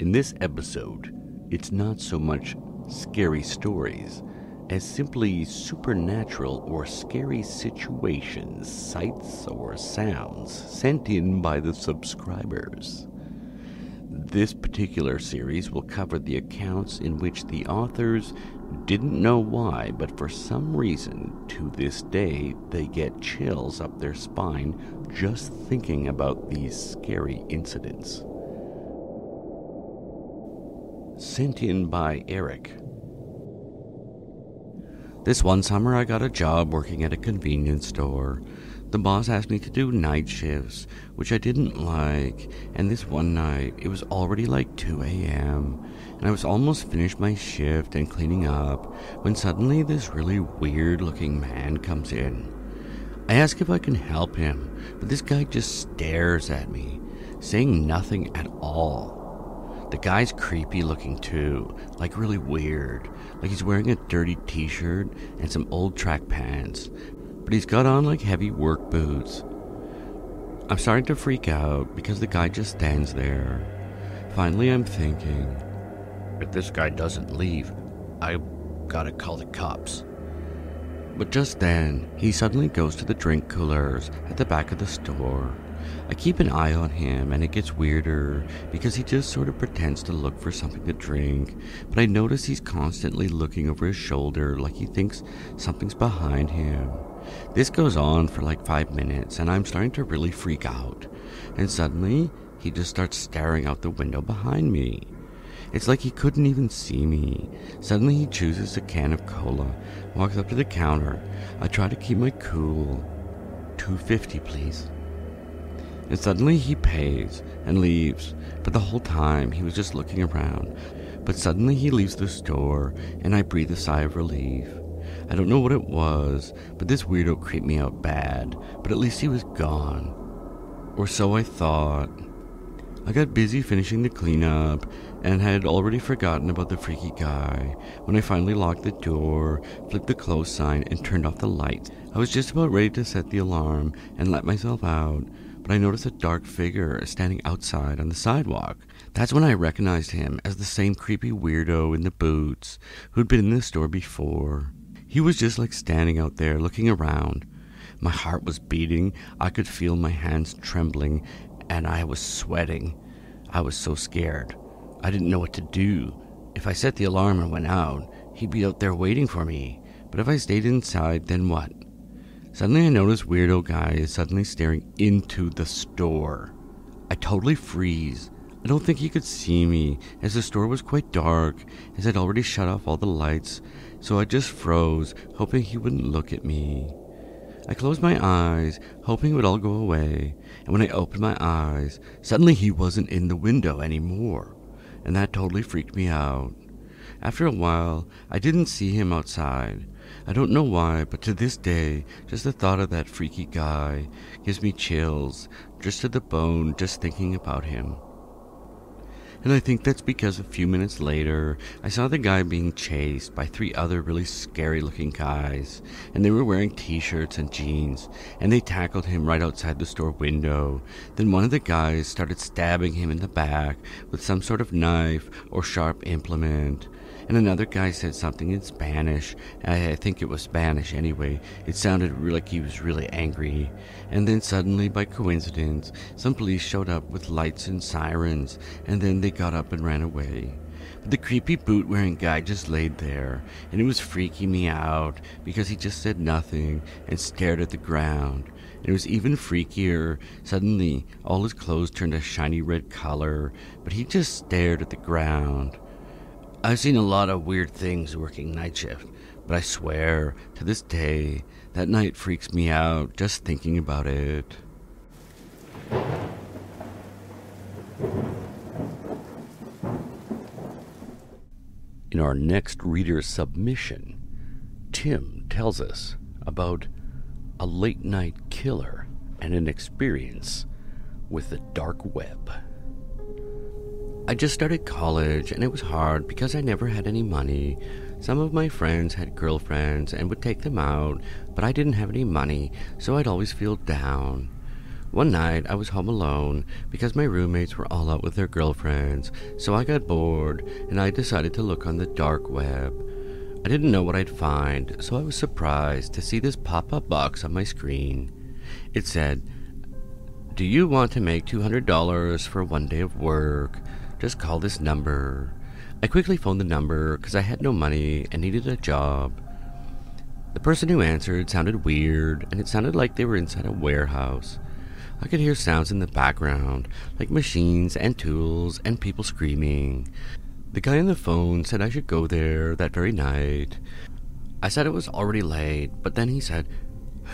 In this episode, it's not so much scary stories as simply supernatural or scary situations, sights, or sounds sent in by the subscribers. This particular series will cover the accounts in which the authors didn't know why, but for some reason, to this day, they get chills up their spine just thinking about these scary incidents. Sent in by Eric. This one summer, I got a job working at a convenience store. The boss asked me to do night shifts, which I didn't like, and this one night, it was already like 2 a.m., and I was almost finished my shift and cleaning up when suddenly this really weird looking man comes in. I ask if I can help him, but this guy just stares at me, saying nothing at all. The guy's creepy looking too, like really weird, like he's wearing a dirty t shirt and some old track pants, but he's got on like heavy work boots. I'm starting to freak out because the guy just stands there. Finally, I'm thinking, if this guy doesn't leave, I gotta call the cops. But just then, he suddenly goes to the drink coolers at the back of the store. I keep an eye on him, and it gets weirder because he just sort of pretends to look for something to drink. But I notice he's constantly looking over his shoulder like he thinks something's behind him. This goes on for like five minutes, and I'm starting to really freak out. And suddenly, he just starts staring out the window behind me. It's like he couldn't even see me. Suddenly, he chooses a can of cola, walks up to the counter. I try to keep my cool. 250, please. And suddenly he pays and leaves, but the whole time he was just looking around. But suddenly he leaves the store, and I breathe a sigh of relief. I don't know what it was, but this weirdo creeped me out bad, but at least he was gone. Or so I thought. I got busy finishing the cleanup and had already forgotten about the freaky guy when I finally locked the door, flipped the close sign, and turned off the lights. I was just about ready to set the alarm and let myself out, but I noticed a dark figure standing outside on the sidewalk. That's when I recognized him as the same creepy weirdo in the boots who'd been in the store before. He was just like standing out there looking around. My heart was beating, I could feel my hands trembling, and I was sweating. I was so scared. I didn't know what to do. If I set the alarm and went out, he'd be out there waiting for me. But if I stayed inside, then what? Suddenly, I notice weirdo guy is suddenly staring into the store. I totally freeze. I don't think he could see me, as the store was quite dark, as I'd already shut off all the lights, so I just froze, hoping he wouldn't look at me. I closed my eyes, hoping it would all go away, and when I opened my eyes, suddenly he wasn't in the window anymore, and that totally freaked me out. After a while, I didn't see him outside, I don't know why, but to this day, just the thought of that freaky guy gives me chills, just to the bone, just thinking about him. And I think that's because a few minutes later, I saw the guy being chased by three other really scary looking guys, and they were wearing t shirts and jeans, and they tackled him right outside the store window. Then one of the guys started stabbing him in the back with some sort of knife or sharp implement and another guy said something in Spanish. I, I think it was Spanish anyway. It sounded like he was really angry. And then suddenly, by coincidence, some police showed up with lights and sirens, and then they got up and ran away. But the creepy boot wearing guy just laid there, and it was freaking me out because he just said nothing and stared at the ground. It was even freakier. Suddenly, all his clothes turned a shiny red color, but he just stared at the ground. I've seen a lot of weird things working night shift, but I swear, to this day, that night freaks me out just thinking about it. In our next reader submission, Tim tells us about a late night killer and an experience with the dark web. I just started college and it was hard because I never had any money. Some of my friends had girlfriends and would take them out, but I didn't have any money, so I'd always feel down. One night, I was home alone because my roommates were all out with their girlfriends, so I got bored and I decided to look on the dark web. I didn't know what I'd find, so I was surprised to see this pop up box on my screen. It said, Do you want to make $200 for one day of work? Just call this number. I quickly phoned the number because I had no money and needed a job. The person who answered sounded weird, and it sounded like they were inside a warehouse. I could hear sounds in the background, like machines and tools and people screaming. The guy on the phone said I should go there that very night. I said it was already late, but then he said,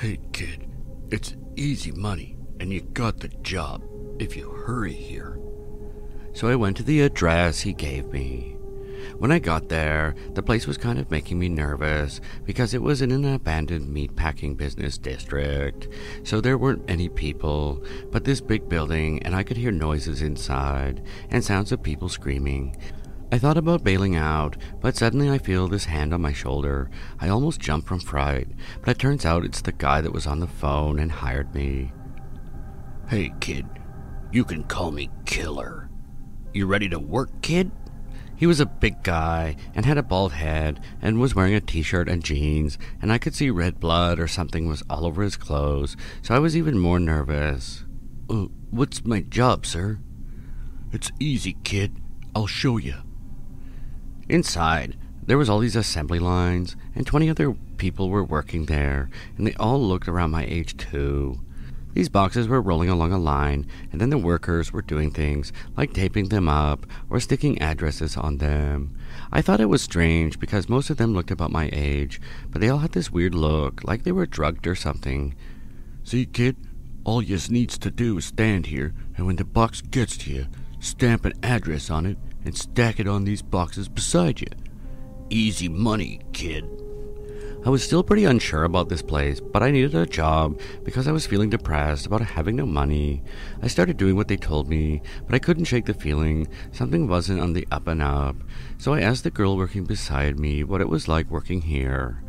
Hey kid, it's easy money, and you got the job if you hurry here. So I went to the address he gave me. When I got there, the place was kind of making me nervous because it was in an abandoned meatpacking business district. So there weren't any people, but this big building, and I could hear noises inside and sounds of people screaming. I thought about bailing out, but suddenly I feel this hand on my shoulder. I almost jump from fright, but it turns out it's the guy that was on the phone and hired me. Hey, kid, you can call me Killer. You ready to work, kid? He was a big guy and had a bald head and was wearing a t shirt and jeans, and I could see red blood or something was all over his clothes, so I was even more nervous. Uh, what's my job, sir? It's easy, kid. I'll show you. Inside, there was all these assembly lines, and 20 other people were working there, and they all looked around my age too. These boxes were rolling along a line, and then the workers were doing things like taping them up or sticking addresses on them. I thought it was strange because most of them looked about my age, but they all had this weird look, like they were drugged or something. See, kid, all yous needs to do is stand here, and when the box gets to you, stamp an address on it and stack it on these boxes beside you. Easy money, kid. I was still pretty unsure about this place, but I needed a job because I was feeling depressed about having no money. I started doing what they told me, but I couldn't shake the feeling something wasn't on the up and up. So I asked the girl working beside me what it was like working here.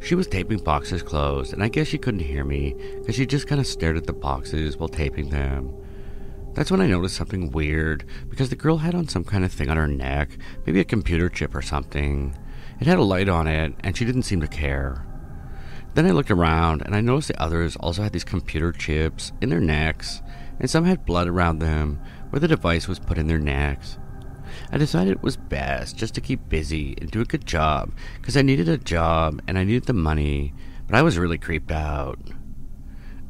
She was taping boxes closed, and I guess she couldn't hear me because she just kind of stared at the boxes while taping them. That's when I noticed something weird because the girl had on some kind of thing on her neck, maybe a computer chip or something. It had a light on it, and she didn't seem to care. Then I looked around, and I noticed the others also had these computer chips in their necks, and some had blood around them where the device was put in their necks. I decided it was best just to keep busy and do a good job because I needed a job and I needed the money, but I was really creeped out.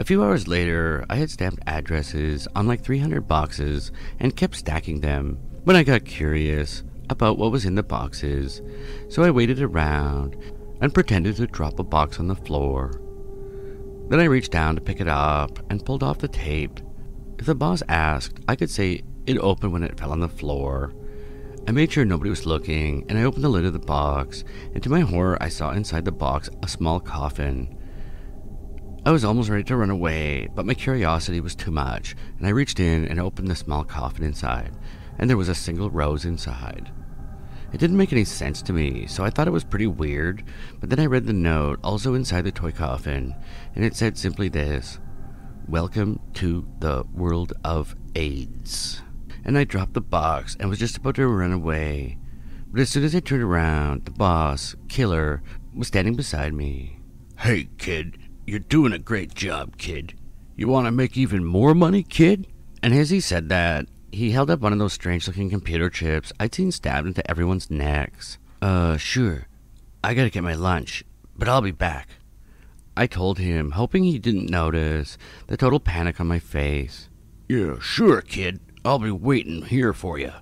A few hours later, I had stamped addresses on like 300 boxes and kept stacking them when I got curious about what was in the boxes, so I waited around and pretended to drop a box on the floor. Then I reached down to pick it up and pulled off the tape. If the boss asked, I could say it opened when it fell on the floor. I made sure nobody was looking, and I opened the lid of the box, and to my horror, I saw inside the box a small coffin. I was almost ready to run away, but my curiosity was too much, and I reached in and opened the small coffin inside and there was a single rose inside. It didn't make any sense to me, so I thought it was pretty weird, but then I read the note also inside the toy coffin, and it said simply this Welcome to the world of AIDS. And I dropped the box and was just about to run away. But as soon as I turned around, the boss, Killer, was standing beside me. Hey, kid, you're doing a great job, kid. You want to make even more money, kid? And as he said that, he held up one of those strange looking computer chips I'd seen stabbed into everyone's necks. Uh, sure. I gotta get my lunch, but I'll be back. I told him, hoping he didn't notice the total panic on my face. Yeah, sure, kid. I'll be waiting here for you.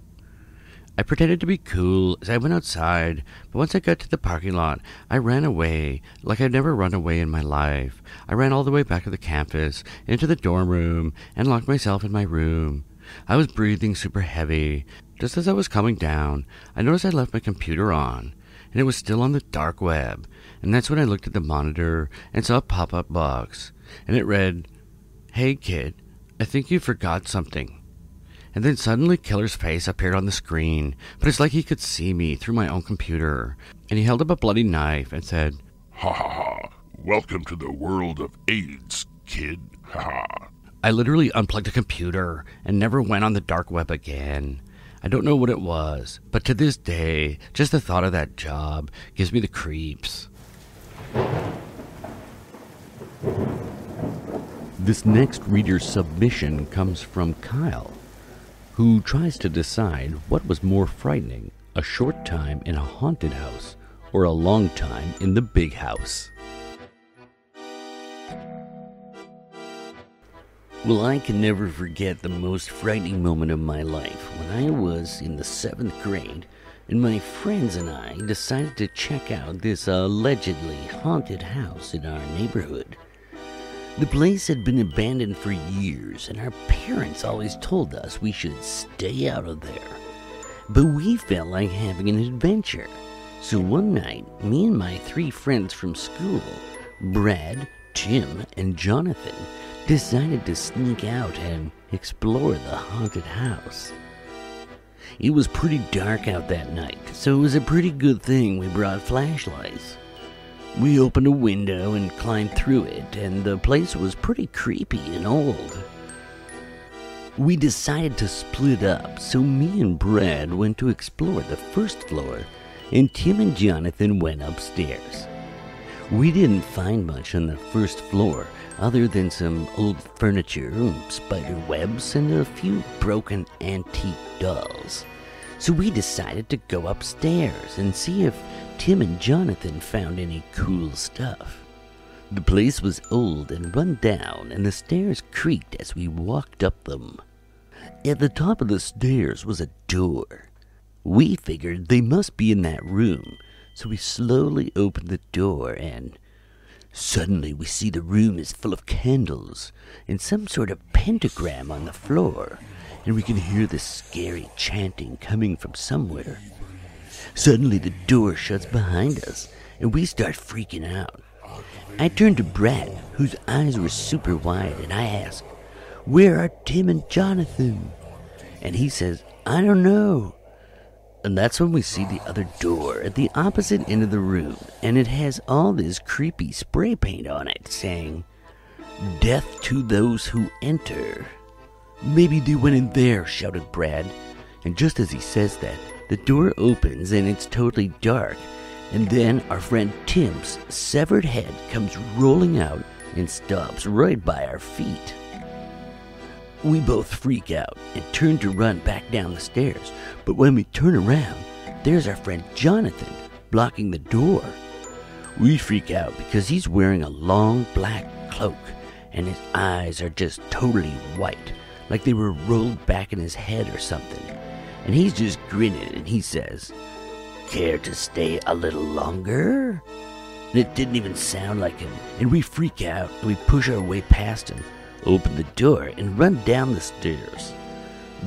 I pretended to be cool as I went outside, but once I got to the parking lot, I ran away like I'd never run away in my life. I ran all the way back to the campus, into the dorm room, and locked myself in my room. I was breathing super heavy. Just as I was coming down, I noticed I left my computer on, and it was still on the dark web. And that's when I looked at the monitor and saw a pop up box, and it read, Hey kid, I think you forgot something. And then suddenly Killer's face appeared on the screen, but it's like he could see me through my own computer. And he held up a bloody knife and said, Ha ha ha, welcome to the world of AIDS, kid. Ha ha. I literally unplugged a computer and never went on the dark web again. I don't know what it was, but to this day, just the thought of that job gives me the creeps. This next reader's submission comes from Kyle, who tries to decide what was more frightening a short time in a haunted house or a long time in the big house. Well, I can never forget the most frightening moment of my life when I was in the seventh grade and my friends and I decided to check out this allegedly haunted house in our neighborhood. The place had been abandoned for years, and our parents always told us we should stay out of there. But we felt like having an adventure. So one night, me and my three friends from school, Brad, Tim, and Jonathan, decided to sneak out and explore the haunted house. It was pretty dark out that night, so it was a pretty good thing we brought flashlights. We opened a window and climbed through it, and the place was pretty creepy and old. We decided to split up, so me and Brad went to explore the first floor, and Tim and Jonathan went upstairs. We didn't find much on the first floor, other than some old furniture, spider webs, and a few broken antique dolls. So we decided to go upstairs and see if Tim and Jonathan found any cool stuff. The place was old and run down, and the stairs creaked as we walked up them. At the top of the stairs was a door. We figured they must be in that room, so we slowly open the door and Suddenly, we see the room is full of candles and some sort of pentagram on the floor, and we can hear the scary chanting coming from somewhere. Suddenly, the door shuts behind us, and we start freaking out. I turn to Brad, whose eyes were super wide, and I ask, Where are Tim and Jonathan? And he says, I don't know. And that's when we see the other door at the opposite end of the room, and it has all this creepy spray paint on it saying, Death to those who enter. Maybe they went in there, shouted Brad. And just as he says that, the door opens and it's totally dark. And then our friend Tim's severed head comes rolling out and stops right by our feet. We both freak out and turn to run back down the stairs, but when we turn around, there's our friend Jonathan blocking the door. We freak out because he's wearing a long black cloak and his eyes are just totally white, like they were rolled back in his head or something. And he's just grinning and he says, Care to stay a little longer? And it didn't even sound like him, and we freak out and we push our way past him open the door, and run down the stairs,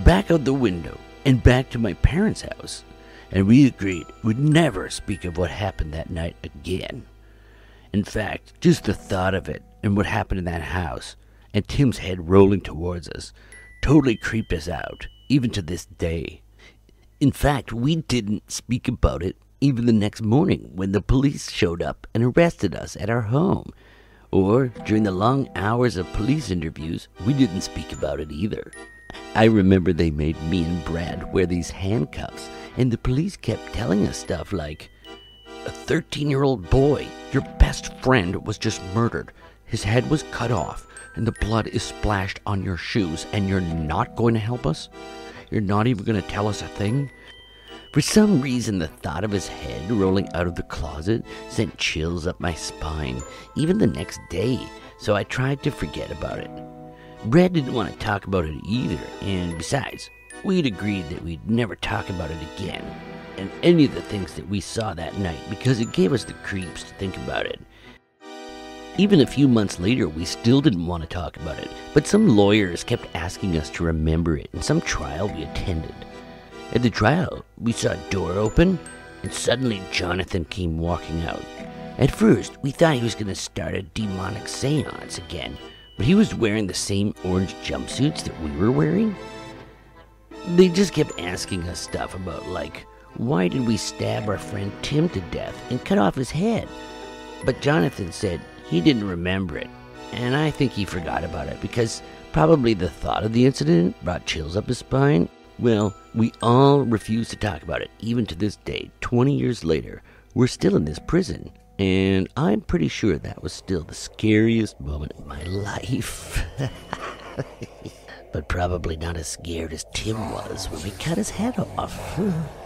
back out the window, and back to my parents' house. And we agreed we'd never speak of what happened that night again. In fact, just the thought of it and what happened in that house, and Tim's head rolling towards us, totally creeped us out, even to this day. In fact, we didn't speak about it even the next morning when the police showed up and arrested us at our home or during the long hours of police interviews, we didn't speak about it either. I remember they made me and Brad wear these handcuffs, and the police kept telling us stuff like, A 13 year old boy, your best friend, was just murdered. His head was cut off, and the blood is splashed on your shoes, and you're not going to help us? You're not even going to tell us a thing? For some reason, the thought of his head rolling out of the closet sent chills up my spine, even the next day, so I tried to forget about it. Brad didn't want to talk about it either, and besides, we'd agreed that we'd never talk about it again, and any of the things that we saw that night, because it gave us the creeps to think about it. Even a few months later, we still didn't want to talk about it, but some lawyers kept asking us to remember it in some trial we attended. At the trial, we saw a door open, and suddenly Jonathan came walking out. At first, we thought he was going to start a demonic seance again, but he was wearing the same orange jumpsuits that we were wearing. They just kept asking us stuff about, like, why did we stab our friend Tim to death and cut off his head? But Jonathan said he didn't remember it, and I think he forgot about it because probably the thought of the incident brought chills up his spine. Well, we all refuse to talk about it, even to this day, 20 years later. We're still in this prison, and I'm pretty sure that was still the scariest moment of my life. but probably not as scared as Tim was when we cut his head off.